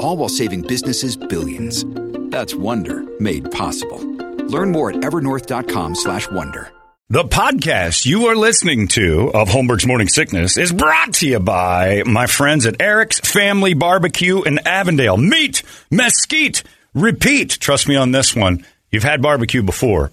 All while saving businesses billions. That's Wonder made possible. Learn more at evernorth.com slash wonder. The podcast you are listening to of Holmberg's Morning Sickness is brought to you by my friends at Eric's Family Barbecue in Avondale. Meat mesquite, repeat. Trust me on this one. You've had barbecue before,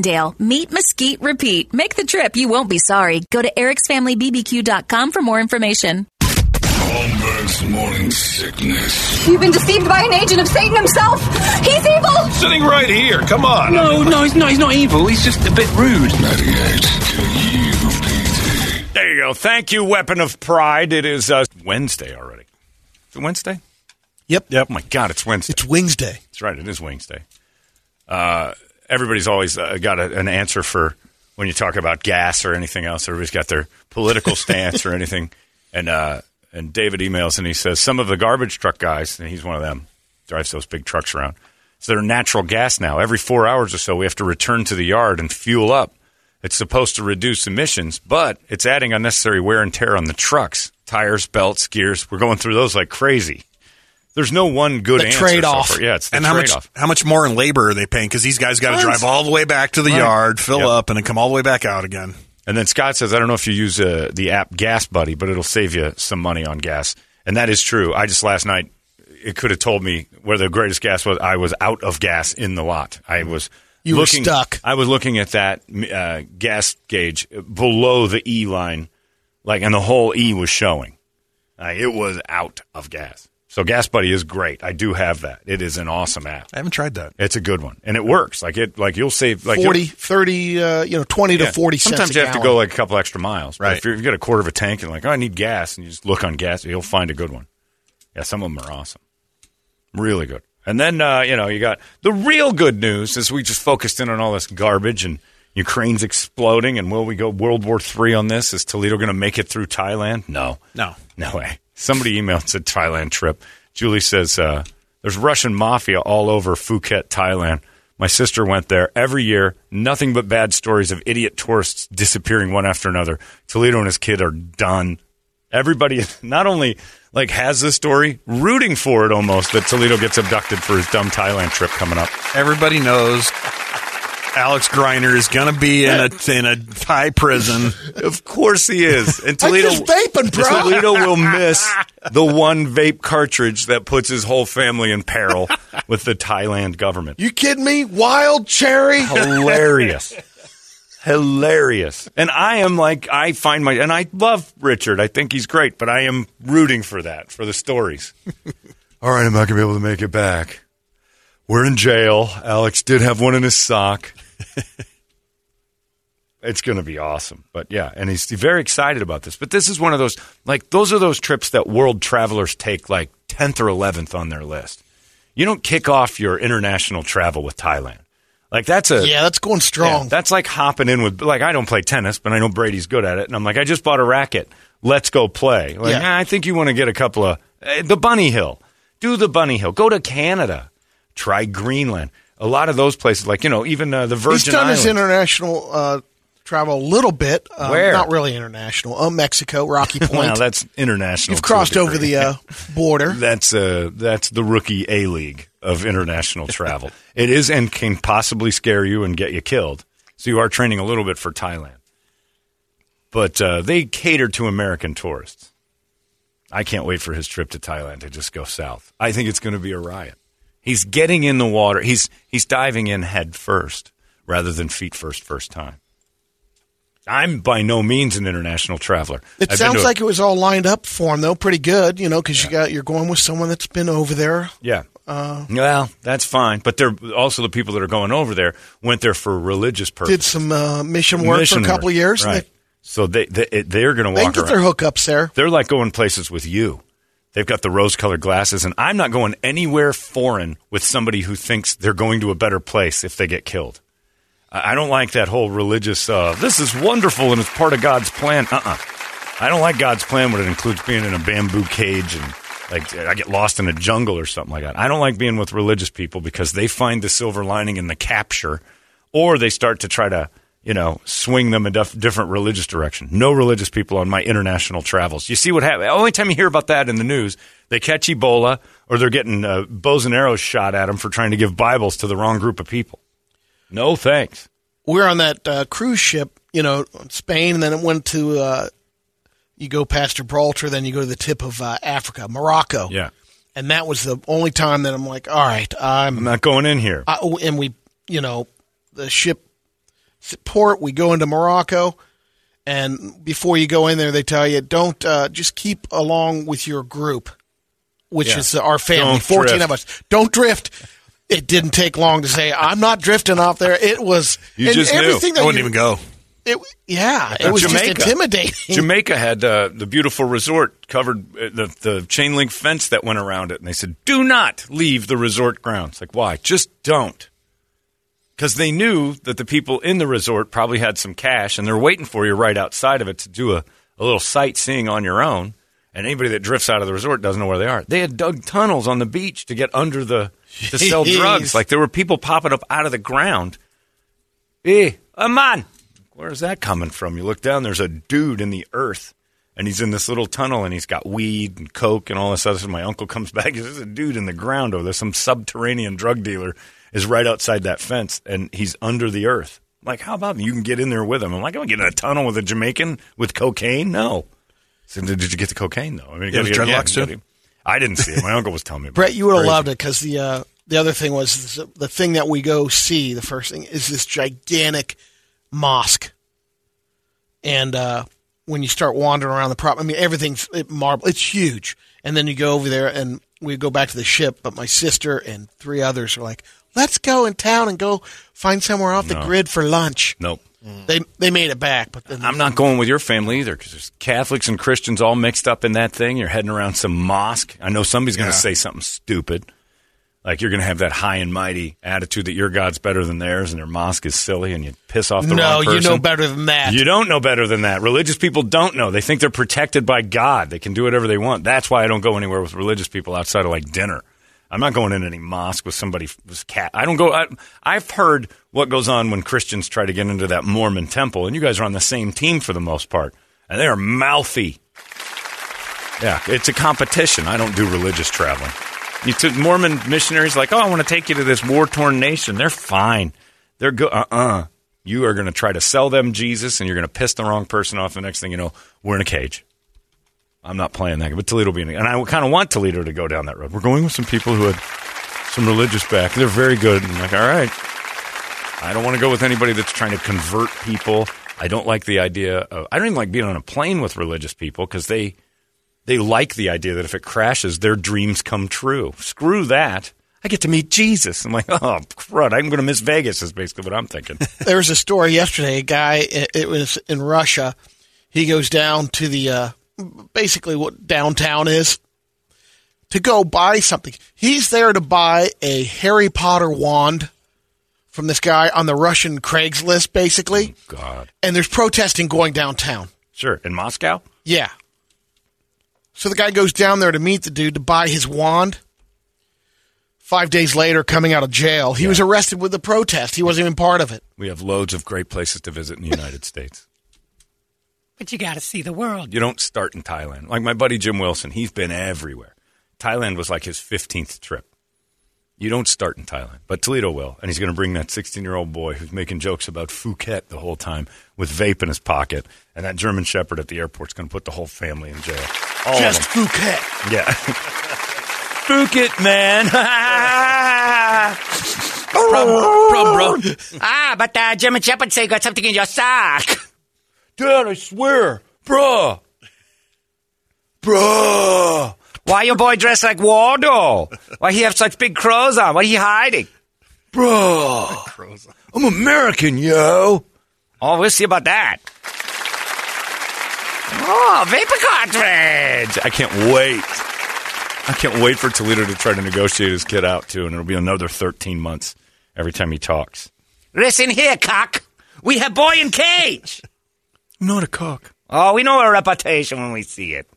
Meat, mesquite, repeat. Make the trip, you won't be sorry. Go to ericsfamilybbq.com for more information. Holmberg's morning sickness. You've been deceived by an agent of Satan himself. He's evil. Sitting right here. Come on. No, no, he's not. He's not evil. He's just a bit rude. 98 KUPD. There you go. Thank you, Weapon of Pride. It is uh, Wednesday already. Is it Wednesday? Yep. Yep. Oh my God, it's Wednesday. It's Wednesday. That's right. It is Wednesday. Uh, everybody's always uh, got a, an answer for when you talk about gas or anything else. Everybody's got their political stance or anything. And uh, and David emails and he says some of the garbage truck guys, and he's one of them, drives those big trucks around. So they're natural gas now. Every four hours or so, we have to return to the yard and fuel up. It's supposed to reduce emissions, but it's adding unnecessary wear and tear on the trucks, tires, belts, gears. We're going through those like crazy. There's no one good The answer. trade-off. So far. Yeah, it's the and how much trade-off. how much more in labor are they paying? Because these guys got to drive all the way back to the Right. yard, fill Yep. up, and then come all the way back out again. And then Scott says, I don't know if you use uh, the app Gas Buddy, but it'll save you some money on gas. And that is true. I just last night, it could have told me where the greatest gas was. I was out of gas in the lot. I was You were looking, stuck. I was looking at that uh, gas gauge below the E line, like, and the whole E was showing. Uh, it was out of gas. So Gas Buddy is great. I do have that. It is an awesome app. I haven't tried that. It's a good one, and it works. Like it, like you'll save like 40, you'll- 30, uh, you know, 20 to yeah. 40 cents Sometimes you have to go like a couple extra miles. But Right. If you're- you've got a quarter of a tank and like, oh, I need gas, and you just look on gas, you'll find a good one. Yeah, some of them are awesome. Really good. And then, uh, you know, you got the real good news is we just focused in on all this garbage and Ukraine's exploding. And will we go World War Three on this? Is Toledo going to make it through Thailand? No. No. No way. Somebody emailed said Thailand trip. Julie says uh, there's Russian mafia all over Phuket, Thailand. My sister went there every year. Nothing but bad stories of idiot tourists disappearing one after another. Toledo and his kid are done. Everybody not only like has this story, rooting for it almost that Toledo gets abducted for his dumb Thailand trip coming up. Everybody knows Alex Griner is going to be in a in a Thai prison. Of course he is. And Toledo, just vaping, bro. Toledo will miss the one vape cartridge that puts his whole family in peril with the Thailand government. You kidding me? Wild cherry? Hilarious. Hilarious. And I am like, I find my, and I love Richard. I think he's great, but I am rooting for that, for the stories. All right, I'm not going to be able to make it back. We're in jail. Alex did have one in his sock. it's going to be awesome. But yeah, and he's very excited about this. But this is one of those, like, those are those trips that world travelers take like 10th or 11th on their list. You don't kick off your international travel with Thailand. Like, that's a. Yeah, that's going Yeah, strong. that's like hopping in with like I don't play tennis, but I know Brady's good at it, and I'm like, I just bought a racket. Let's go play. Like, Yeah. "Ah, I think you want to get a couple of eh, the Bunny Hill. Do the Bunny Hill. Go to Canada. Try Greenland. A lot of those places, like you know, even uh, the Virgin He's done Islands. his international uh, travel a little bit. Um, Where? Not really international. Uh, Mexico, Rocky Point. Well, that's international. You've crossed over the uh, border. That's uh, that's the rookie A league of international travel. it is and can possibly scare you and get you killed. So you are training a little bit for Thailand, but uh, they cater to American tourists. I can't wait for his trip to Thailand to just go south. I think it's going to be a riot. He's getting in the water. He's he's diving in head first rather than feet first first time. I'm by no means an international traveler. It I've sounds like it was all lined up for him, though. Pretty good, you know, because you got you're going with someone that's been over there. Yeah. Uh, well, that's fine. But they're also the people that are going over there went there for religious purposes. did some uh, mission work Mission for a couple work. of years. Right. So they, they they're going to They, they walk get around. their hookups there. They're like going places with you. They've got the rose-colored glasses, and I'm not going anywhere foreign with somebody who thinks they're going to a better place if they get killed. I don't like that whole religious. Uh, this is wonderful and it's part of God's plan. Uh-uh. I don't like God's plan when it includes being in a bamboo cage and like I get lost in a jungle or something like that. I don't like being with religious people because they find the silver lining in the capture, or they start to try to you know swing them in a different religious direction. No religious people on my international travels. You see what happens? Only time you hear about that in the news, they catch Ebola or they're getting uh, bows and arrows shot at them for trying to give Bibles to the wrong group of people. No thanks. We're on that uh, cruise ship, you know, Spain, and then it went to. Uh, you go past Gibraltar, then you go to the tip of uh, Africa, Morocco. Yeah. and that was the only time that I'm like, all right, I'm, I'm not going in here. I, and we, you know, the ship port. We go into Morocco, and before you go in there, they tell you don't uh, just keep along with your group, which Yeah. is our family, Don't fourteen drift. of us. Don't drift. It didn't take long to say I'm not drifting off there. It was You just knew. everything that I wouldn't you- even go. It, yeah, it was Jamaica. just intimidating. Jamaica had uh, the beautiful resort covered uh, the the chain link fence that went around it, and they said, "Do not leave the resort grounds." Like, why? Just don't. Because they knew that the people in the resort probably had some cash, and they're waiting for you right outside of it to do a, a little sightseeing on your own. And anybody that drifts out of the resort doesn't know where they are. They had dug tunnels on the beach to get under the to sell Jeez. drugs. Like there were people popping up out of the ground. Hey, a man, where's that coming from? You look down, there's a dude in the earth, and he's in this little tunnel, and he's got weed and coke and all this other stuff. My uncle comes back, there's a dude in the ground over there, some subterranean drug dealer is right outside that fence, and he's under the earth. I'm like, how about you can get in there with him? I'm like, I'm gonna get in a tunnel with a Jamaican with cocaine? No. So did did you get the cocaine though? I mean, you Yeah, gotta get- dreadlocks, you too? I didn't see it. My uncle was telling me. about Brett, you would have loved it because the uh, the other thing was the, the thing that we go see. The first thing is this gigantic mosque, and uh, when you start wandering around the prop, I mean everything's it marble. It's huge, and then you go over there, and we go back to the ship. But my sister and three others are like, "Let's go in town and go find somewhere off the grid for lunch." Nope. Mm. They they made it back, but then I'm not going with your family either because there's Catholics and Christians all mixed up in that thing. You're heading around some mosque. I know somebody's going to Yeah. say something stupid. Like you're going to have that high and mighty attitude that your God's better than theirs and their mosque is silly and you piss off the no, wrong person. you know better than that. You don't know better than that. Religious people don't know. They think they're protected by God. They can do whatever they want. That's why I don't go anywhere with religious people outside of like dinner. I'm not going in any mosque with somebody with cat. I don't go. I, I've heard what goes on when Christians try to get into that Mormon temple, and you guys are on the same team for the most part, and they are mouthy. Yeah, it's a competition. I don't do religious traveling. You took Mormon missionaries like, oh, I want to take you to this war torn nation. They're fine. They're good. Uh uh You are going to try to sell them Jesus, and you're going to piss the wrong person off. The next thing you know, we're in a cage. I'm not playing that, but Toledo being, and I kind of want Toledo to go down that road. We're going with some people who had some religious back. They're very good. And I'm like, all right. I don't want to go with anybody that's trying to convert people. I don't like the idea of, I don't even like being on a plane with religious people because they, they like the idea that if it crashes, their dreams come true. Screw that. I get to meet Jesus. I'm like, oh, crud, I'm going to miss Vegas, is basically what I'm thinking. there was a story yesterday. A guy, it, it was in Russia. He goes down to the uh, basically what downtown is to go buy something. He's there to buy a Harry Potter wand from this guy on the Russian Craigslist, basically. Oh, God. And there's protesting going downtown. Sure. In Moscow? Yeah. So the guy goes down there to meet the dude to buy his wand. five days later, coming out of jail, he was arrested with the protest. He wasn't even part of it. We have loads of great places to visit in the United States. But you got to see the world. You don't start in Thailand. Like my buddy Jim Wilson, he's been everywhere. Thailand was like his 15th trip. You don't start in Thailand, but Toledo will. And he's going to bring that 16 year old boy who's making jokes about Phuket the whole time with vape in his pocket. And that German Shepherd at the airport's going to put the whole family in jail. All Just. Phuket. Yeah. Phuket, man. Problem, bro. ah, but uh, German Shepherd say you got something in your sock. Dad, I swear. Bruh. Bruh. Why your boy dressed like Waldo? Why he have such big crows on? What he hiding? Bruh. I'm American, yo. Oh, we'll see about that. Oh, vapor cartridge. I can't wait. I can't wait for Toledo to try to negotiate his kid out, too, and it'll be another 13 months every time he talks. Listen here, cock. We have boy in cage. I'm not a cock. Oh, we know our reputation when we see it.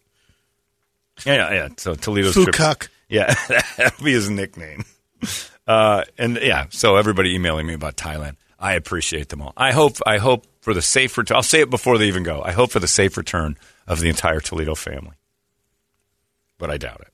Yeah, yeah, yeah. So Toledo's trip. Fukuk. Yeah, that'll be his nickname. Uh, and yeah, so everybody emailing me about Thailand. I appreciate them all. I hope, I hope for the safe return. I'll say it before they even go. I hope for the safe return of the entire Toledo family. But I doubt it.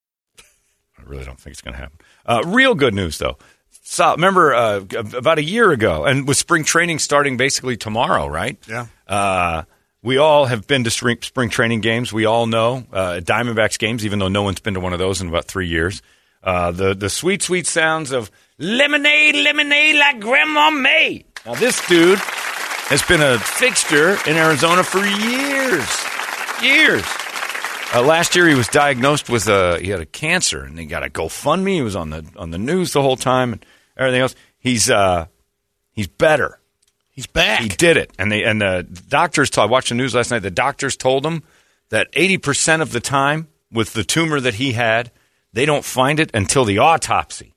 I really don't think it's going to happen. Uh, real good news, though. So, remember uh, about a year ago, and with spring training starting basically tomorrow, right? Yeah. Uh, we all have been to spring, spring training games. We all know uh, Diamondbacks games, even though no one's been to one of those in about three years. Uh, the the sweet, sweet sounds of lemonade, lemonade like Grandma made. Now, this dude has been a fixture in Arizona for years, years. Uh, last year, he was diagnosed with a he had a cancer, and he got a GoFundMe. He was on the on the news the whole time, and everything else. He's uh, he's better. He's back. He did it, and they and the doctors. Told, I watched the news last night. The doctors told him that eighty percent of the time, with the tumor that he had, they don't find it until the autopsy.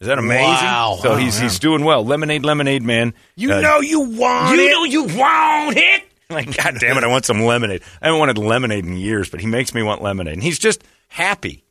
Is that amazing? Wow. So Oh, he's man. he's doing well. Lemonade, lemonade, man. You Uh, know you want you it. know you want it. Like, God damn it, I want some lemonade. I haven't wanted lemonade in years, but he makes me want lemonade. And he's just happy.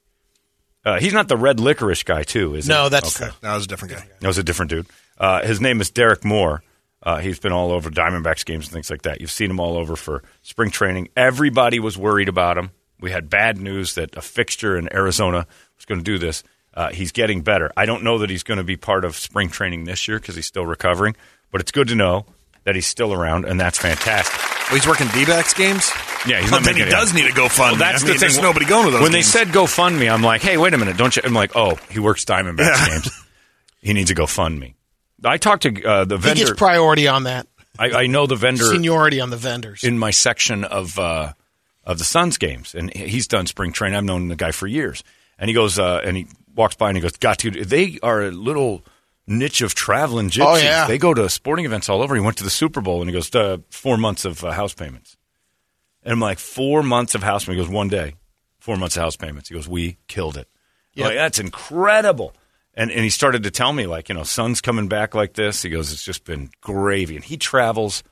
Uh, he's not the red licorice guy, too, is he? No, that's okay. That was a different guy. That was a different dude. Uh, his name is Derek Moore. Uh, he's been all over Diamondbacks games and things like that. You've seen him all over for spring training. Everybody was worried about him. We had bad news that a fixture in Arizona was going to do this. Uh, he's getting better. I don't know that he's going to be part of spring training this year because he's still recovering, but it's good to know that he's still around, and that's fantastic. Oh, he's working D-backs games? Yeah, he's Well, not then he it. does need a GoFundMe. Well, that's I the thing. There's nobody going to those When games. they said GoFundMe, I'm like, hey, wait a minute, don't you? I'm like, oh, he works Diamondbacks Yeah. games. He needs a GoFundMe. I talked to uh, the He vendor. gets priority on that. I, I know the vendor Seniority on the vendors. in my section of uh, of the Suns games, and he's done spring training. I've known the guy for years, and he goes uh, and he walks by and he goes, "Got dude, they are a little niche of traveling gypsies. Oh, yeah. They go to sporting events all over. He went to the Super Bowl, and he goes, uh, four months of uh, house payments." And I'm like, four months of house payments. He goes, one day, four months of house payments. He goes, we killed it. Yep. Like, that's incredible. And, and he started to tell me, like, you know, son's coming back like this. He goes, it's just been gravy. And he travels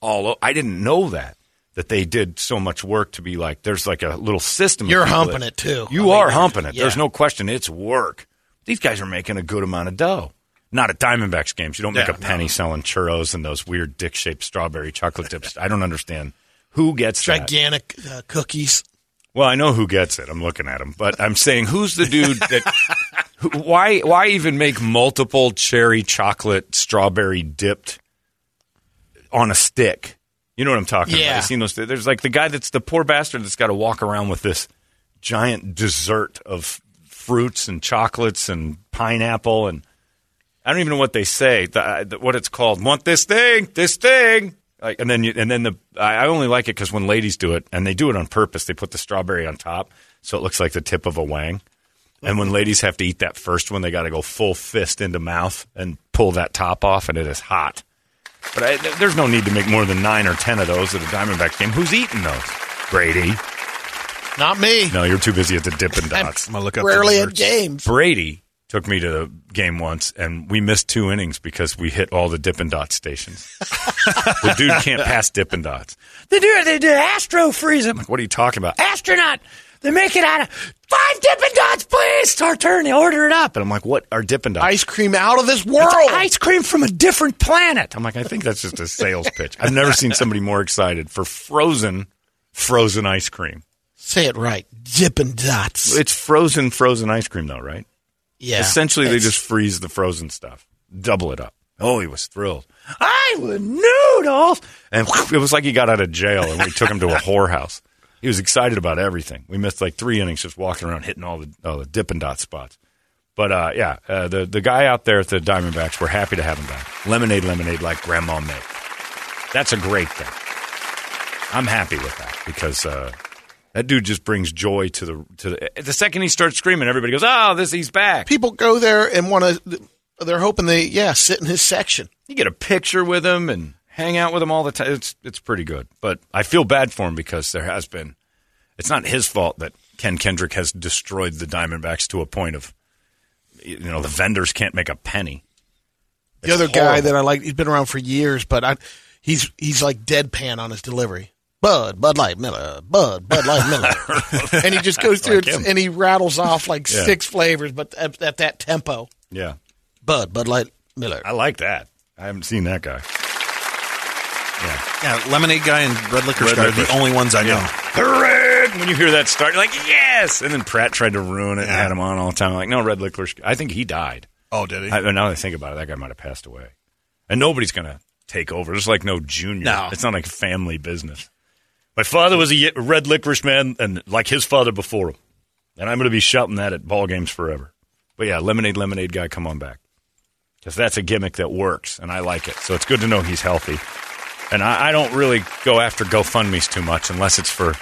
all over. I didn't know that, that they did so much work to be like, there's like a little system. You're humping that- it, too. You I are mean, humping it. yeah. There's no question. It's work. These guys are making a good amount of dough. Not at Diamondbacks games. You don't make Yeah, a penny selling churros and those weird dick shaped strawberry chocolate dips. I don't understand. Who gets? Gigantic uh, cookies. Well, I know who gets it. I'm looking at him, but I'm saying who's the dude that? Who, why? Why even make multiple cherry chocolate strawberry dipped on a stick? You know what I'm talking about? I've seen those. There's like the guy that's the poor bastard that's got to walk around with this giant dessert of fruits and chocolates and pineapple and I don't even know what they say. The, uh, the, what it's called? Want this thing? This thing? Like, and then you, and then the I I only like it because when ladies do it and they do it on purpose, they put the strawberry on top so it looks like the tip of a wang. And when ladies have to eat that first one, they got to go full fist into mouth and pull that top off, and it is hot. But I, there's no need to make more than nine or ten of those at a Diamondback game. Who's eating those? Brady. Not me. No, you're too busy at the Dippin' Dots. I'm gonna look up Rarely the at desserts. games. Brady took me to the game once, and we missed two innings because we hit all the Dippin' Dots stations. the dude can't pass Dippin' Dots. They do they do Astro freeze them. What are you talking about? Astronaut. They make it out of five Dippin' Dots, please. Start turning. They order it up. And I'm like, what are Dippin' Dots? Ice cream out of this world. It's ice cream from a different planet. I'm like, I think that's just a sales pitch. I've never seen somebody more excited for frozen, frozen ice cream. Say it right. Dippin' Dots. It's frozen, frozen ice cream, though, right? Yeah. Essentially, they just freeze the frozen stuff, double it up. Oh, he was thrilled. I would noodles. And it was like he got out of jail and we took him to a whorehouse. He was excited about everything. We missed like three innings just walking around hitting all the all the Dippin' Dot spots. But uh, yeah, uh, the the guy out there at the Diamondbacks, we're happy to have him back. Lemonade, lemonade, like Grandma made. That's a great thing. I'm happy with that because uh, that dude just brings joy to the to the. The second he starts screaming, everybody goes, "Oh, this he's back." People go there and want to. They're hoping they yeah sit in his section. You get a picture with him and hang out with him all the time. It's it's pretty good. But I feel bad for him because there has been. It's not his fault that Ken Kendrick has destroyed the Diamondbacks to a point of, you know, the vendors can't make a penny. The It's other guy that I like, he's been around for years, but I, he's he's like deadpan on his delivery. Bud, Bud Light, Miller, Bud, Bud Light, Miller, and he just goes through Like it and he rattles off like Yeah. six flavors, but at, at that tempo. Yeah, Bud, Bud Light, Miller. I like that. I haven't seen that guy. Yeah, Yeah, lemonade guy and red licorice Red guy are the only ones I know. The red. When you hear that start, you're like yes. And then Pratt tried to ruin it and had him on all the time. I'm like no, red licorice. I think he died. Oh, did he? I, now that I think about it, that guy might have passed away. And nobody's going to take over. There's like no junior. No. It's not like family business. My father was a red licorice man, and like his father before him. And I'm going to be shouting that at ball games forever. But yeah, lemonade, lemonade guy, come on back. Because that's a gimmick that works, and I like it. So it's good to know he's healthy. And I, I don't really go after GoFundMe's too much unless it's for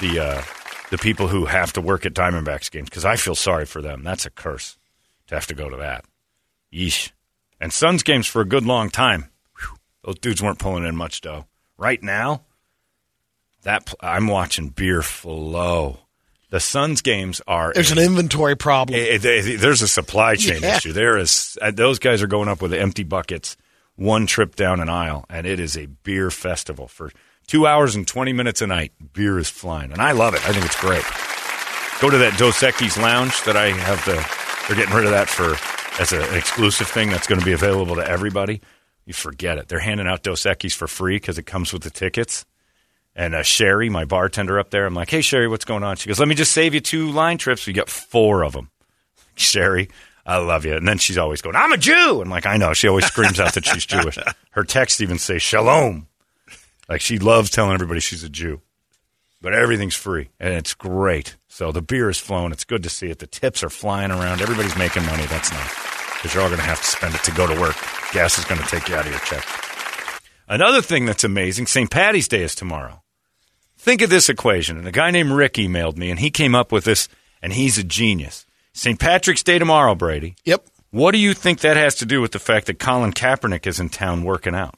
the uh, the people who have to work at Diamondbacks games because I feel sorry for them. That's a curse to have to go to that. Yeesh. And Suns games for a good long time. Whew, those dudes weren't pulling in much dough. Right now, that I'm watching beer flow. The Suns games are There's an inventory problem. Eh, eh, there's a supply chain Yeah. issue. There is uh, those guys are going up with empty buckets, one trip down an aisle, and it is a beer festival for two hours and twenty minutes a night. Beer is flying, and I love it. I think it's great. Go to that Dos Equis lounge that I have the. They're getting rid of that for as a, an exclusive thing that's going to be available to everybody. You forget it. They're handing out Dos Equis for free because it comes with the tickets. And uh, Sherry, my bartender up there, I'm like, hey, Sherry, what's going on? She goes, let me just save you two line trips. We got four of them. Sherry, I love you. And then she's always going, I'm a Jew. I'm like, I know. She always screams out that she's Jewish. Her texts even say shalom. Like she loves telling everybody she's a Jew. But everything's free and it's great. So the beer is flowing. It's good to see it. The tips are flying around. Everybody's making money. That's nice because you're all going to have to spend it to go to work. Gas is going to take you out of your check. Another thing that's amazing St. Patty's Day is tomorrow. Think of this equation. And a guy named Rick emailed me, and he came up with this, and he's a genius. St. Patrick's Day tomorrow, Brady. Yep. What do you think that has to do with the fact that Colin Kaepernick is in town working out?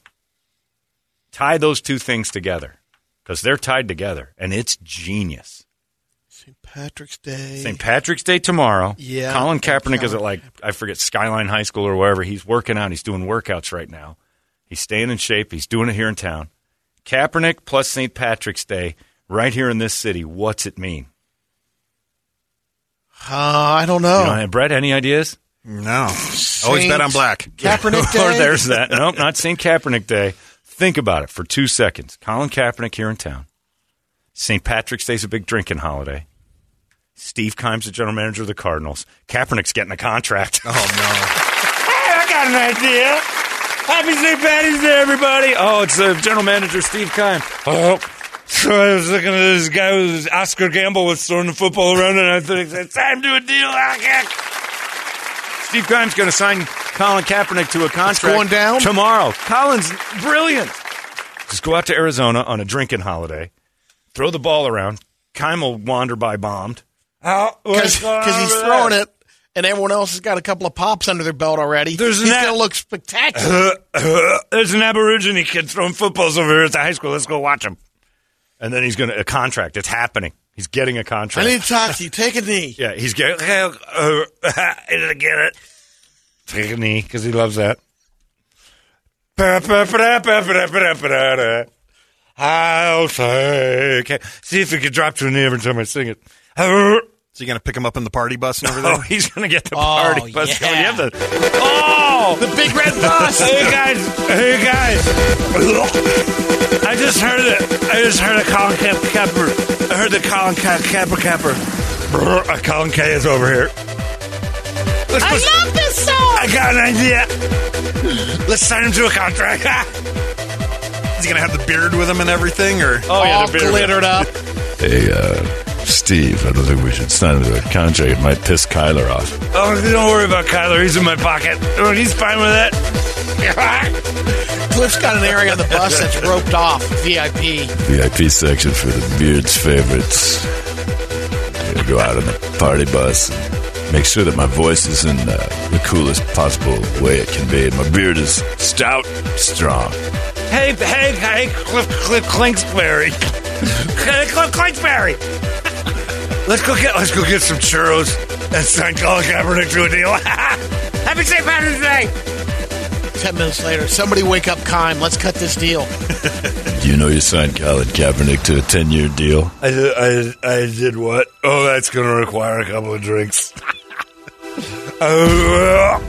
Tie those two things together because they're tied together, and it's genius. St. Patrick's Day. St. Patrick's Day tomorrow. Yeah. Colin Kaepernick is at like I forget Skyline High School or wherever. He's working out. He's doing workouts right now. He's staying in shape. He's doing it here in town. Kaepernick plus St. Patrick's Day right here in this city. What's it mean? Uh, I don't know. You know, Brett, any ideas? No. Always bet on black. Kaepernick or there's that. Nope, not St. Kaepernick Day. Think about it for two seconds. Colin Kaepernick here in town. St. Patrick's Day's a big drinking holiday. Steve Kimes, the general manager of the Cardinals. Kaepernick's getting a contract. Oh no. Hey, I got an idea. Happy St. Patty's Day, everybody. Oh, it's uh, general manager Steve Kimes. Oh, so I was looking at this guy with Oscar Gamble was throwing the football around, and I thought it's time to do a deal. Steve Keim's going to sign Colin Kaepernick to a contract going down? tomorrow. Colin's brilliant. Just go out to Arizona on a drinking holiday, throw the ball around. Keim will wander by bombed. because he's throwing it, and everyone else has got a couple of pops under their belt already. There's he's going to look spectacular. There's an Aborigine kid throwing footballs over here at the high school. Let's go watch him. And then he's going to a contract. It's happening. He's getting a contract. I need to talk to you. Take a knee. yeah, he's getting. Uh, uh, I get it. Take a knee because he loves that. I'll take. See if he can drop to a knee every time I sing it. So you going to pick him up in the party bus and everything? Oh, he's going to get the Oh, party bus yeah. You have the, oh, The big red bus. hey guys, hey guys. I just heard it. I just heard a Colin Cap- Capper. I heard the Colin Cap- Capper Capper. Brr, uh, Colin K is over here. Let's I go- love this song. I got an idea. Let's sign him to a contract. Is he going to have the beard with him and everything? Or oh All glittered up. Hey, uh, Steve, I don't think we should sign him to a contract. It might piss Kyler off. Oh, don't worry about Kyler. He's in my pocket. Oh, he's fine with it. Kliff's got an area on the bus that's roped off, VIP. VIP section for the beard's favorites. I'm go out on the party bus and make sure that my voice is in uh, the coolest possible way it can be. And my beard is stout, strong. Hey, hey, hey, Kliff, Kliff Clinksbury. Kliff Clinksbury. Let's go get, let's go get some churros and sign Colin Kaepernick to a deal. Happy St. Patrick's Day. Ten minutes later, somebody wake up Keim. Let's cut this deal. Do you know you signed Colin Kaepernick to a 10 year deal? I did, I, I did what? Oh, that's going to require a couple of drinks. Uh,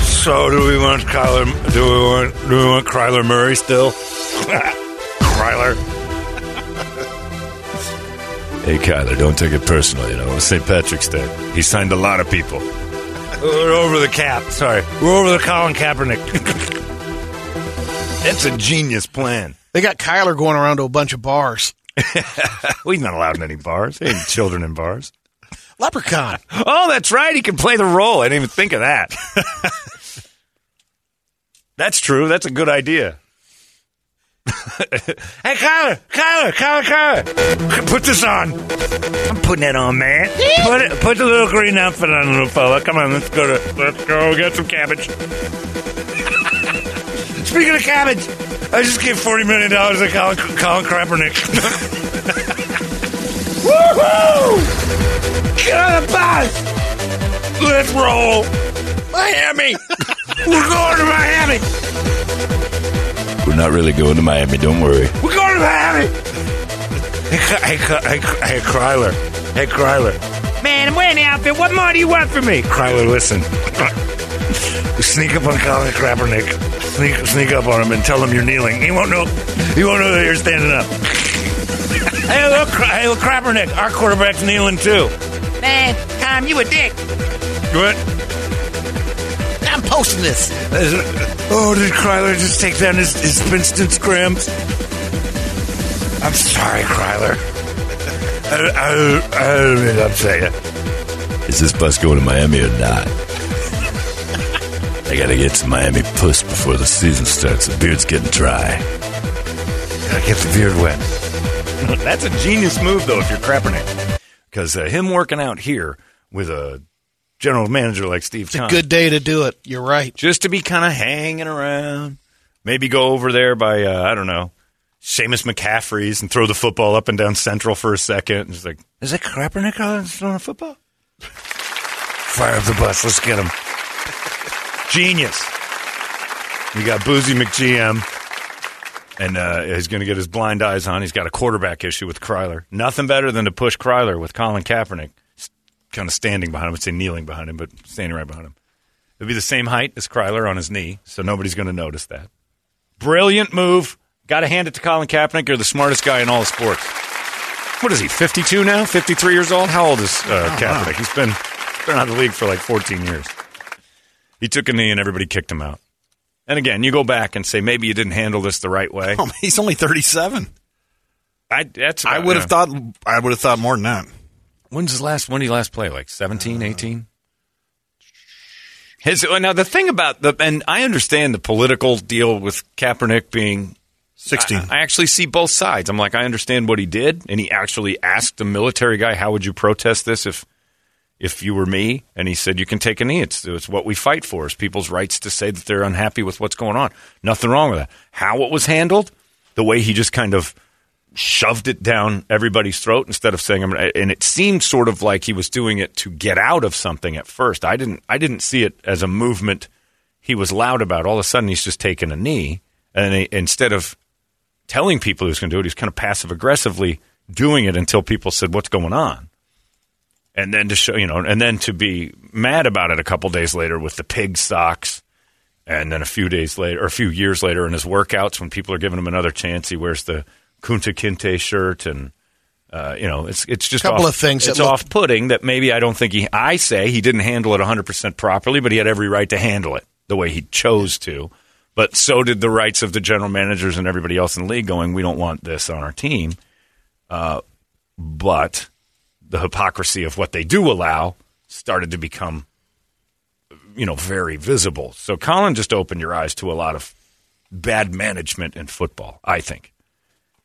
so, do we want Kyler? Do we want? Do we want Kryler Murray still? Kryler. Hey, Kyler, don't take it personal. You know, it's St. Patrick's Day. He signed a lot of people. We're over the cap. Sorry, we're over the Colin Kaepernick. That's a genius plan. They got Kyler going around to a bunch of bars. well, he's not allowed in any bars. There ain't children in bars. Leprechaun. Oh, that's right. He can play the role. I didn't even think of that. that's true. That's a good idea. Hey, Kyler, Kyler, Kyler, Kyler, put this on. I'm putting it on, man. Put it, put the little green outfit on, little fella. Come on, let's go to, let's go get some cabbage. Speaking of cabbage, I just gave forty million dollars to Colin, Colin Kaepernick. Woohoo! Get on the bus! Let's roll! Miami! We're going to Miami! We're not really going to Miami, don't worry. We're going to Miami! Hey, hey, hey, hey, Kryler. Hey, Kryler. Man, I'm wearing the outfit. What more do you want from me? Kryler, listen. sneak up on Colin Kaepernick. Sneak, sneak up on him and tell him you're kneeling. He won't know. He won't know that you're standing up. hey, look, hey, look, Kaepernick. Our quarterback's kneeling too. Man, Tom, you a dick. What? I'm posting this. Oh, did Kryler just take down his, his Winston's grams? I'm sorry, Kryler. I, I, I don't mean to upset you. Is this bus going to Miami or not? I gotta get to Miami puss before the season starts. The beard's getting dry. Gotta get the beard wet. That's a genius move, though, if you're Kaepernick. Because uh, him working out here with a general manager like Steve It's a good day to do it. You're right. just to be kind of hanging around. Maybe go over there by uh, I don't know, Seamus McCaffrey's and throw the football up and down Central for a second. And just like, is that Kaepernick on throwing a football? Fire up the bus. Let's get him. Genius. You got Boozy McGM, and uh, he's going to get his blind eyes on. He's got a quarterback issue with Kryler. Nothing better than to push Kryler with Colin Kaepernick, kind of standing behind him. I would say kneeling behind him, but standing right behind him. It'd be the same height as Kryler on his knee, so nobody's going to notice that. Brilliant move. Got to hand it to Colin Kaepernick. You're the smartest guy in all of sports. What is he? 52 now? 53 years old? How old is uh, Kaepernick? He's been been out of the league for like 14 years. He took a knee and everybody kicked him out. And again, you go back and say maybe you didn't handle this the right way. Oh, he's only 37. I that's I would have thought I would have thought more than that. When's his last? When did he last play? Like 17, uh, 18? His, now the thing about the and I understand the political deal with Kaepernick being 16. I, I actually see both sides. I'm like, I understand what he did, and he actually asked the military guy, "How would you protest this if if you were me?" And he said, "You can take a knee. It's it's what we fight for: is people's rights to say that they're unhappy with what's going on. Nothing wrong with that. How it was handled, the way he just kind of shoved it down everybody's throat instead of saying, and it seemed sort of like he was doing it to get out of something at first. I didn't I didn't see it as a movement." He was loud about. All of a sudden, he's just taking a knee, and he, instead of telling people he was going to do it. he's kind of passive aggressively doing it until people said, "What's going on?" And then to show, you know, and then to be mad about it a couple days later with the pig socks, and then a few days later or a few years later in his workouts when people are giving him another chance, he wears the Kunta Kinte shirt and. Uh, you know, it's it's just a Couple off, of things It's look- off-putting that maybe I don't think he. I say he didn't handle it 100 percent properly, but he had every right to handle it the way he chose to. But so did the rights of the general managers and everybody else in the league going, we don't want this on our team. Uh, but the hypocrisy of what they do allow started to become, you know, very visible. So Colin just opened your eyes to a lot of bad management in football, I think.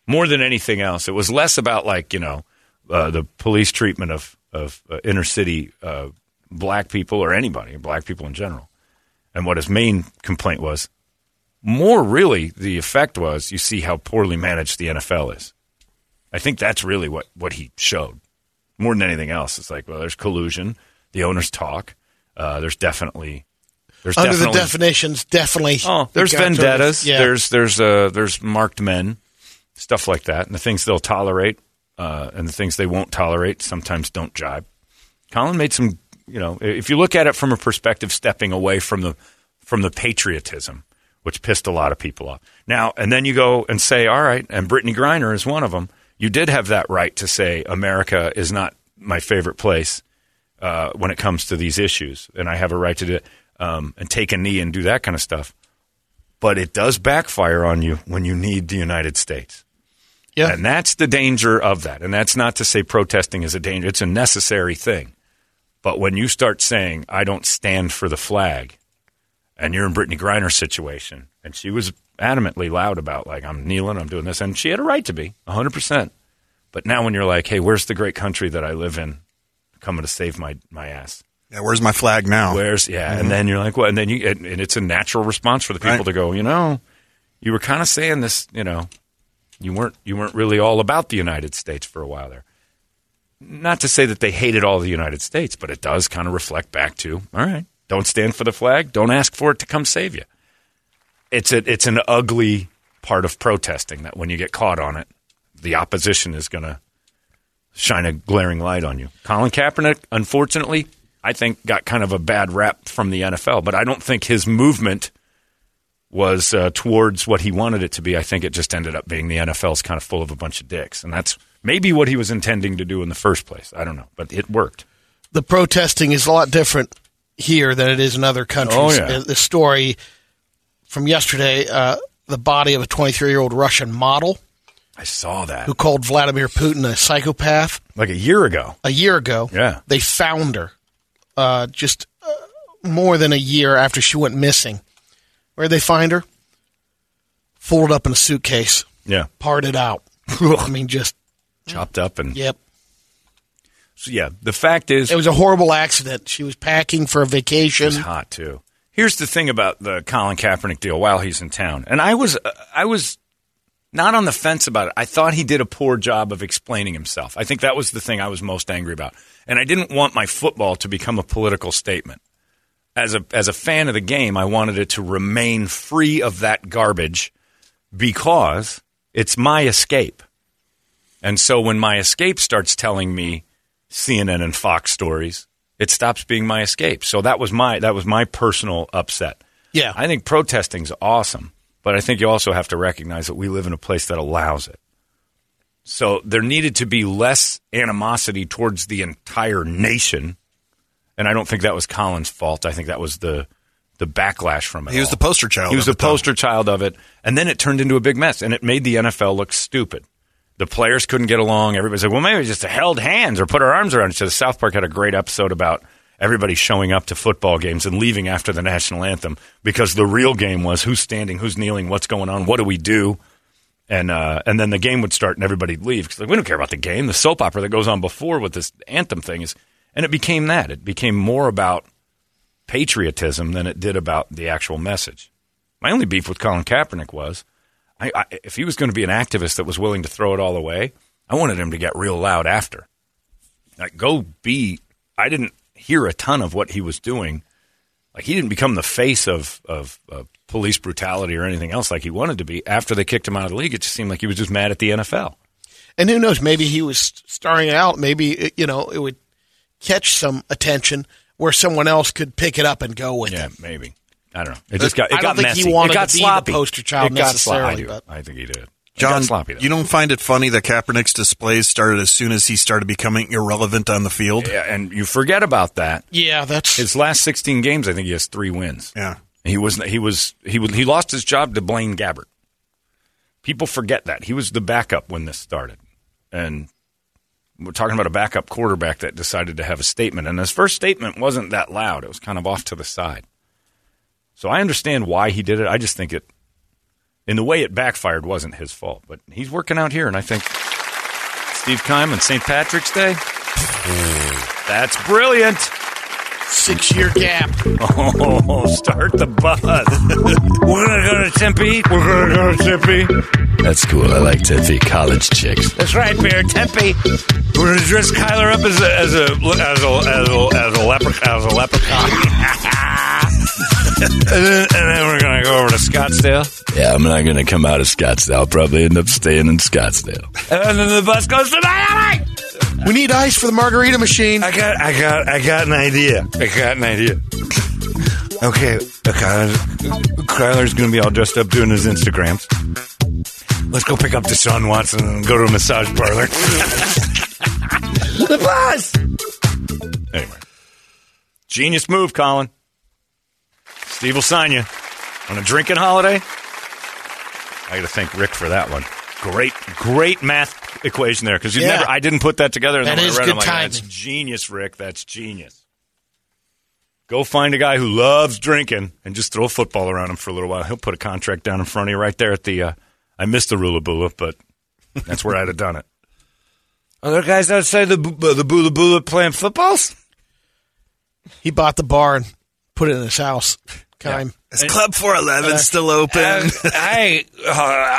More than anything else, it was less about like, you know, uh, the police treatment of, of uh, inner city uh, black people or anybody, black people in general. And what his main complaint was more really the effect was you see how poorly managed the NFL is. I think that's really what, what he showed more than anything else. It's like, well, there's collusion. The owners talk. Uh, there's definitely there's Under definitely, the definitions, definitely. Oh, there's you vendettas. Yeah. There's there's uh, there's marked men, stuff like that, and the things they'll tolerate uh, and the things they won't tolerate sometimes don't jibe. Colin made some, you know, if you look at it from a perspective stepping away from the from the patriotism, which pissed a lot of people off. Now and then you go and say, all right, and Brittney Griner is one of them. You did have that right to say America is not my favorite place uh, when it comes to these issues, and I have a right to do it um, and take a knee and do that kind of stuff. But it does backfire on you when you need the United States. Yeah. And that's the danger of that. And that's not to say protesting is a danger, it's a necessary thing. But when you start saying, I don't stand for the flag, and you're in Brittney Griner's situation, and she was adamantly loud about, like, I'm kneeling, I'm doing this, and she had a right to be, 100%. But now when you're like, hey, where's the great country that I live in coming to save my, my ass? Yeah, where's my flag now? Where's yeah, Mhm. and then you're like, well, and then you and, and it's a natural response for the people Right. to go, you know, you were kind of saying this, you know, you weren't you weren't really all about the United States for a while there. Not to say that they hated all the United States, but it does kind of reflect back to, all right, don't stand for the flag, don't ask for it to come save you. It's a, it's an ugly part of protesting that when you get caught on it, the opposition is going to shine a glaring light on you. Colin Kaepernick, unfortunately, I think got kind of a bad rap from the NFL, but I don't think his movement was uh, towards what he wanted it to be. I think it just ended up being the NFL's kind of full of a bunch of dicks, and that's maybe what he was intending to do in the first place. I don't know, but it worked. the protesting is a lot different here than it is in other countries. Oh, yeah. Uh, The story from yesterday, uh, the body of a 23 year old Russian model I saw that who called Vladimir Putin a psychopath like a year ago. a year ago. Yeah. They found her uh, just uh, more than a year after she went missing. Where'd they find her? Folded up in a suitcase, Yeah, parted out. I mean, just, chopped up and yep. so yeah. The fact is, It was a horrible accident. She was packing for a vacation. It was hot too. Here's the thing about the Colin Kaepernick deal while he's in town, and I was uh, I was not on the fence about it. I thought he did a poor job of explaining himself. I think that was the thing I was most angry about, and I didn't want my football to become a political statement. As a as a fan of the game, I wanted it to remain free of that garbage because it's my escape. And so when my escape starts telling me CNN and Fox stories, it stops being my escape. So that was my that was my personal upset. Yeah. I think protesting's awesome, but I think you also have to recognize that we live in a place that allows it. So there needed to be less animosity towards the entire nation, and I don't think that was Colin's fault. I think that was the the backlash from it. He was all. the poster child He was the it, though. poster child of it, and then it turned into a big mess, and it made the NFL look stupid. The players couldn't get along. Everybody said, "Well, maybe we just held hands or put our arms around each other." South Park had a great episode about everybody showing up to football games and leaving after the national anthem because the real game was who's standing, who's kneeling, what's going on, what do we do. and uh, and then the game would start and everybody'd leave because like we don't care about the game. The soap opera that goes on before with this anthem thing is, and it became that. It became more about patriotism than it did about the actual message. My only beef with Colin Kaepernick was, I, I, if he was going to be an activist that was willing to throw it all away, I wanted him to get real loud after. Like, go be. I didn't hear a ton of what he was doing. Like, he didn't become the face of, of, of police brutality or anything else like he wanted to be. After they kicked him out of the league, it just seemed like he was just mad at the NFL. And who knows? Maybe he was starting out. Maybe you know it would catch some attention where someone else could pick it up and go with Yeah, it. maybe. I don't know. It just got. It I got don't think he messy. wanted it got to be the poster child it got sloppy. I, necessarily, I think he did. John, sloppy though. you don't find it funny that Kaepernick's displays started as soon as he started becoming irrelevant on the field? Yeah, and you forget about that. Yeah, that's His last 16 games, I think he has three wins. Yeah. He wasn't. he was he would, he lost his job to Blaine Gabbert. People forget that he was the backup when this started, and we're talking about a backup quarterback that decided to have a statement. And his first statement wasn't that loud; it was kind of off to the side. So I understand why he did it. I just think it, in the way it backfired, wasn't his fault. But he's working out here, and I think Steve Keim on St. Patrick's Day. That's brilliant. Six year gap. Oh, start the bus. We're gonna go to Tempe. We're gonna go to Tempe. That's cool. I like Tempe college chicks. That's right, Bear. Tempe. We're gonna dress Kyler up as a as a as a as a, as a, leprechaun. As a leprechaun. and, then, and then we're gonna go over to Scottsdale. Yeah, I'm not going to come out of Scottsdale. I'll probably end up staying in Scottsdale. And then the bus goes to Miami. We need ice for the margarita machine. I got I got I got an idea. I got an idea. Okay, uh, okay. Kyler's gonna be all dressed up doing his Instagrams. Let's go pick up Deshaun Watson and go to a massage parlor. the bus. Anyway, genius move, Colin. Steve will sign you on a drinking holiday. I got to thank Rick for that one. Great, great math equation there because you Yeah. never. I didn't put that together. And That then when is I read good I'm like, timing. That's genius, Rick. That's genius. Go find a guy who loves drinking and just throw a football around him for a little while. He'll put a contract down in front of you right there at the. Uh, I missed the Rula Bula, but that's where I'd have done it. Are there guys outside the Bu- the Bula Bula playing footballs? He bought the bar and put it in his house. Keim. Is Club 411 still open? Uh, hey, uh,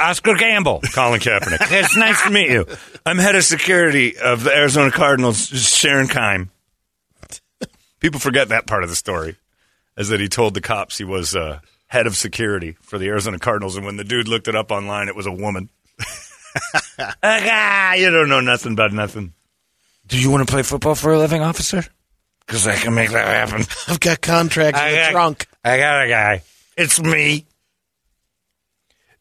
Oscar Gamble, Colin Kaepernick. it's nice to meet you. I'm head of security of the Arizona Cardinals, Sharon Keim. People forget that part of the story, is that he told the cops he was uh, head of security for the Arizona Cardinals, and when the dude looked it up online, it was a woman. ah, you don't know nothing about nothing. Do you want to play football for a living, officer? Because I can make that happen. I've got contracts in I the got- trunk. I got a guy. It's me.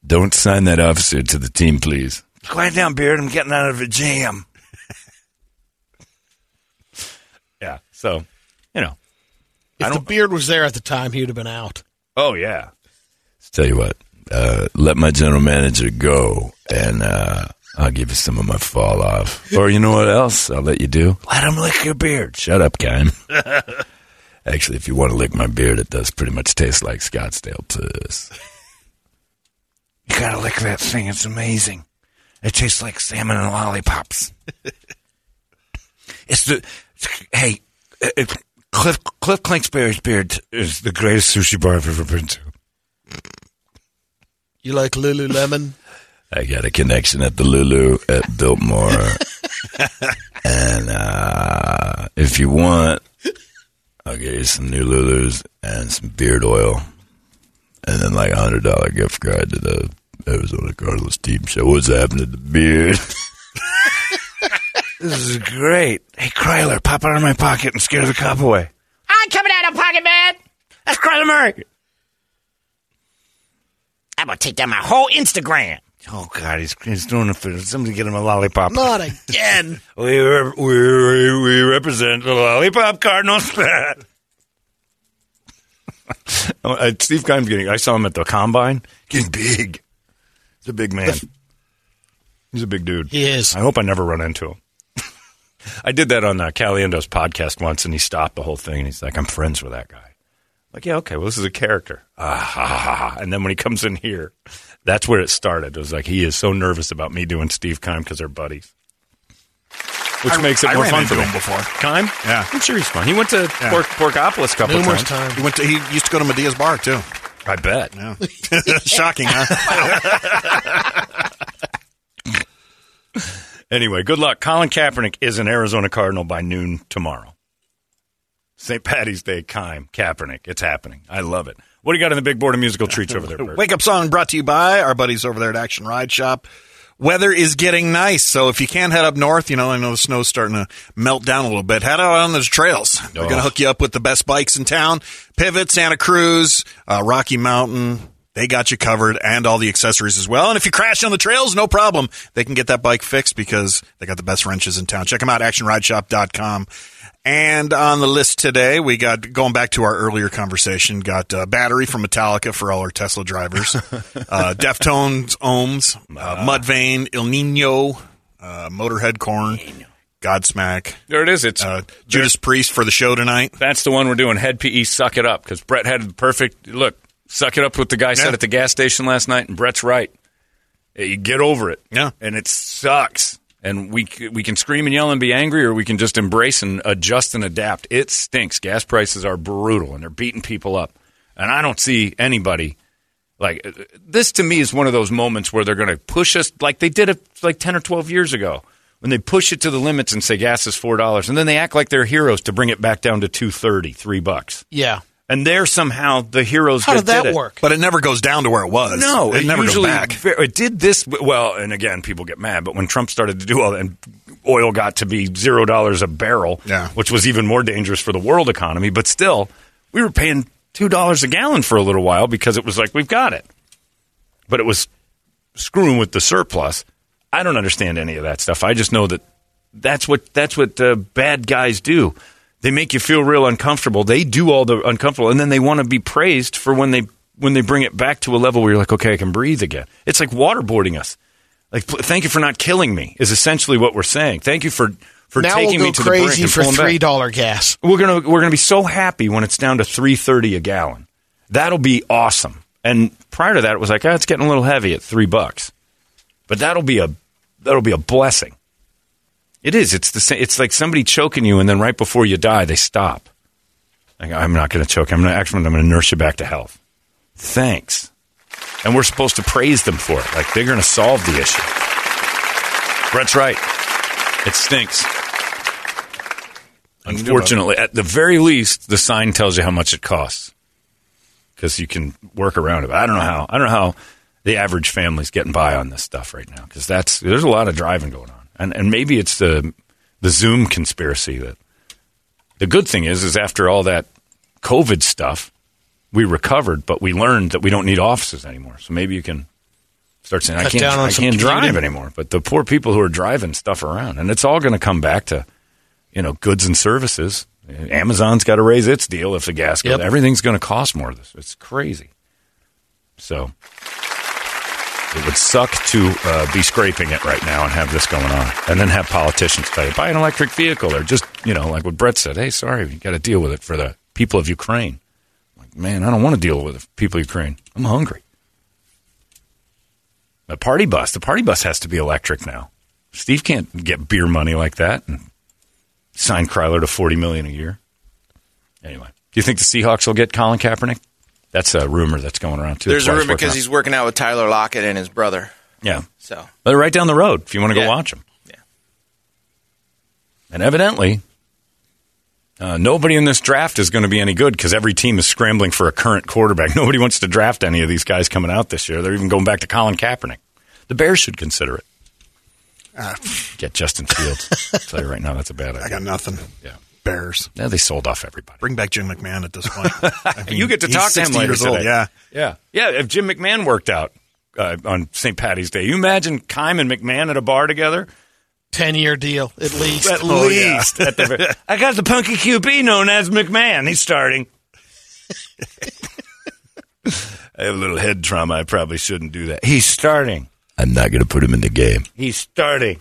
Don't sign that officer to the team, please. Quiet down, Beard. I'm getting out of a jam. yeah. So, you know. If the beard was there at the time, he would have been out. Oh, yeah. Tell you what, uh, let my general manager go, and uh, I'll give you some of my fall off. Or you know what else I'll let you do? Let him lick your beard. Shut up, Keim. Actually, if you want to lick my beard, it does pretty much taste like Scottsdale puss. You gotta lick that thing. It's amazing. It tastes like salmon and lollipops. it's the hey, uh, uh, Kliff Kliff Kingsbury's beard is the greatest sushi bar I've ever been to. You like Lululemon? I got a connection at the Lulu at Biltmore. and uh, if you want, I'll get you some new Lulus and some beard oil. And then like a hundred dollar gift card to the Arizona Cardinals team show. What's happening to the beard? This is great. Hey, Kyler, pop it out of my pocket and scare the cop away. I'm coming out of pocket, man. That's Kyler Murray. I'm gonna take down my whole Instagram. Oh God, he's he's doing it for somebody get him a lollipop. Not again. we, re- we we we represent the lollipop Cardinals. Oh, uh, Steve Keim's getting. I saw him at the combine. Getting big. He's a big man. He's a big dude. He is. I hope I never run into him. I did that on uh, Caliendo's podcast once, and he stopped the whole thing, and he's like, "I'm friends with that guy." Like, yeah, okay, well, this is a character. Ah, ha, ha, ha. And then when he comes in here, that's where it started. It was like, he is so nervous about me doing Steve Kime because they're buddies. Which I- makes it I more ran fun into for me. him before. Keim? Yeah. I'm sure he's fun. He went to Pork, Porkopolis a couple Numerous times. times. He went to. He used to go to Medea's bar too. I bet. Yeah. Shocking, huh? Anyway, good luck. Colin Kaepernick is an Arizona Cardinal by noon tomorrow. St. Patty's Day, Keim, Kaepernick. It's happening. I love it. What do you got in the big board of musical treats over there, Bert? Wake up song brought to you by our buddies over there at Action Ride Shop. Weather is getting nice, so if you can't head up north, you know, I know the snow's starting to melt down a little bit. Head out on those trails. They're Oh. going to hook you up with the best bikes in town. Pivot, Santa Cruz, uh, Rocky Mountain. They got you covered and all the accessories as well. And if you crash on the trails, no problem. They can get that bike fixed because they got the best wrenches in town. Check them out, actionrideshop.com. And on the list today, we got going back to our earlier conversation. Got uh, battery from Metallica for all our Tesla drivers, uh, Deftones, Ohms, uh, Mudvayne, Ill Niño, uh, Motorhead, Korn, Godsmack, There it is. It's uh, Judas Priest for the show tonight. That's the one we're doing. Hed PE, suck it up. Because Brett had the perfect look. Suck it up. What the guy said at the gas station last night, and Brett's right. You get over it. Yeah. and it sucks. And we we can scream and yell and be angry, or we can just embrace and adjust and adapt. It stinks. Gas prices are brutal, and they're beating people up. And I don't see anybody like this. To me, is one of those moments where they're going to push us like they did it like ten or twelve years ago when they push it to the limits and say gas is four dollars, and then they act like they're heroes to bring it back down to two thirty, three bucks. Yeah. And they're somehow the heroes. How did that it. work? But it never goes down to where it was. No, it, never usually goes back. It did this well, and again, people get mad. But when Trump started to do all that, and oil got to be zero dollars a barrel, Yeah. which was even more dangerous for the world economy. But still, we were paying two dollars a gallon for a little while because it was like we've got it. But it was screwing with the surplus. I don't understand any of that stuff. I just know that that's what that's what uh, bad guys do. They make you feel real uncomfortable. They do all the uncomfortable, and then they want to be praised for when they when they bring it back to a level where you're like, okay, I can breathe again. It's like waterboarding us. Like, thank you for not killing me is essentially what we're saying. Thank you for for now taking we'll me go to the brink crazy for three dollar gas. We're gonna we're gonna be so happy when it's down to three thirty a gallon. That'll be awesome. And prior to that, it was like, oh, it's getting a little heavy at three bucks. But that'll be a that'll be a blessing. It is. It's the same. It's like somebody choking you, and then right before you die, they stop. Like, I'm not going to choke. I'm not actually. I'm going to nurse you back to health. Thanks. And we're supposed to praise them for it. Like they're going to solve the issue. Brett's right. It stinks. Unfortunately, at the very least, the sign tells you how much it costs because you can work around it. I don't know how. I don't know how the average family's getting by on this stuff right now because that's there's a lot of driving going on, and and maybe it's the the Zoom conspiracy that. The good thing is, is after all that COVID stuff, we recovered, but we learned that we don't need offices anymore. So maybe you can start saying, I can't, I can't drive anymore. But the poor people who are driving stuff around, and it's all going to come back to, you know, goods and services. Amazon's got to raise its deal if the gas goes. Yep. Everything's going to cost more. This it's crazy. So it would suck to uh, be scraping it right now and have this going on, and then have politicians tell you buy an electric vehicle or just you know like what Brett said. Hey, sorry, you got to deal with it for the people of Ukraine. Like, man, I don't want to deal with the people of Ukraine. I'm hungry. The party bus, the party bus has to be electric now. Steve can't get beer money like that and sign Kyler to forty million a year. Anyway, do you think the Seahawks will get Colin Kaepernick? That's a rumor that's going around too. There's a rumor because he's working out with Tyler Lockett and his brother. yeah. So But they're right down the road if you want to go Yeah. watch them. Yeah. And evidently, uh, nobody in this draft is going to be any good because every team is scrambling for a current quarterback. Nobody wants to draft any of these guys coming out this year. They're even going back to Colin Kaepernick. The Bears should consider it. Get Justin Fields. I'll tell you right now, that's a bad idea. I got nothing. Yeah. Bears. Yeah, they sold off everybody. Bring back Jim McMahon at this point. I mean, you get to talk to him later years old. today. Yeah. yeah, yeah. If Jim McMahon worked out uh, on St. Patty's Day, you imagine Keim and McMahon at a bar together. Ten year deal at least. At Oh, yeah. least. At the, I got the punky QB known as McMahon. He's starting. I have a little head trauma. I probably shouldn't do that. He's starting. I'm not going to put him in the game. He's starting.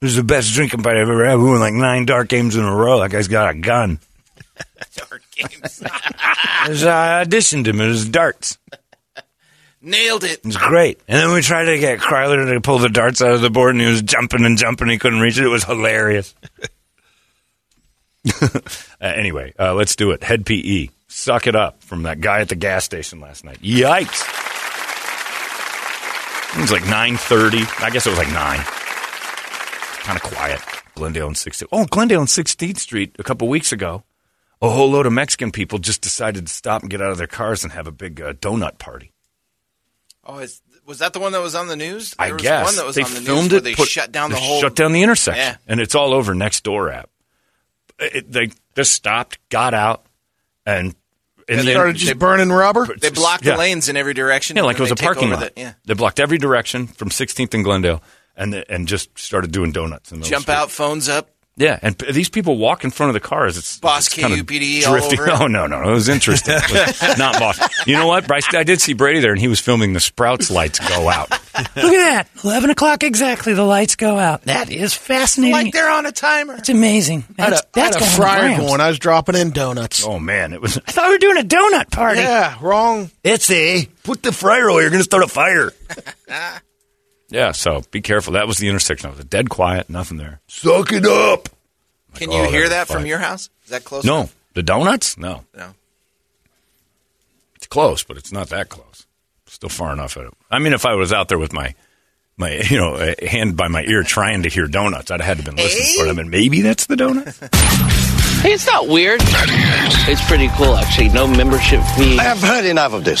This is the best drinking fight I've ever had. We won like nine dark games in a row. That guy's got a gun. Dart games. I auditioned him. It was darts. Nailed it. It was great. And then we tried to get Kyler to pull the darts out of the board, and he was jumping and jumping. He couldn't reach it. It was hilarious. uh, anyway, uh, let's do it. Hed PE. Suck it up from that guy at the gas station last night. Yikes. It was like 9.30. I guess it was like 9. Kind of quiet. Glendale and 16th. Oh, Glendale and 16th Street a couple weeks ago. A whole load of Mexican people just decided to stop and get out of their cars and have a big uh, donut party. Oh, is, was that the one that was on the news? I There was guess one that was they on the filmed news it. they put- shut down the they whole. Shut down the intersection, Yeah. and it's all over next door app. It, they just stopped, got out, and And then- started just burning rubber. They blocked Yeah. the lanes in every direction. Yeah, like it was a parking lot. the- yeah. They blocked every direction from 16th and Glendale, and the, and just started doing donuts. In those Jump streets. out, phones up. Yeah, and p- these people walk in front of the cars. It's Boss it's kinda KUPD all over. Oh no, no, no, it was interesting. It was not boss. You know what, Bryce? I did see Brady there, and he was filming the Sprouts lights go out. Look at that. 11 o'clock exactly, the lights go out. That is fascinating. Like they're on a timer. It's amazing. I had That's, a, I had a going fryer going. I was dropping in donuts. Oh man, it was. I thought we were doing a donut party. Yeah, wrong. It's a put the fryer oil. You're going to start a fire. Yeah, so be careful. That was the intersection. It was dead quiet, nothing there. Suck it up. Can oh, you hear that that from your house? Is that close? No, enough? the donuts. No, No. it's close, but it's not that close. Still far enough. At it. I mean, if I was out there with my my you know a hand by my ear trying to hear donuts, I'd have had to been listening for them, eh? and maybe that's the donut. Hey, it's not weird. It's pretty cool, actually. No membership fee. I have heard enough of this.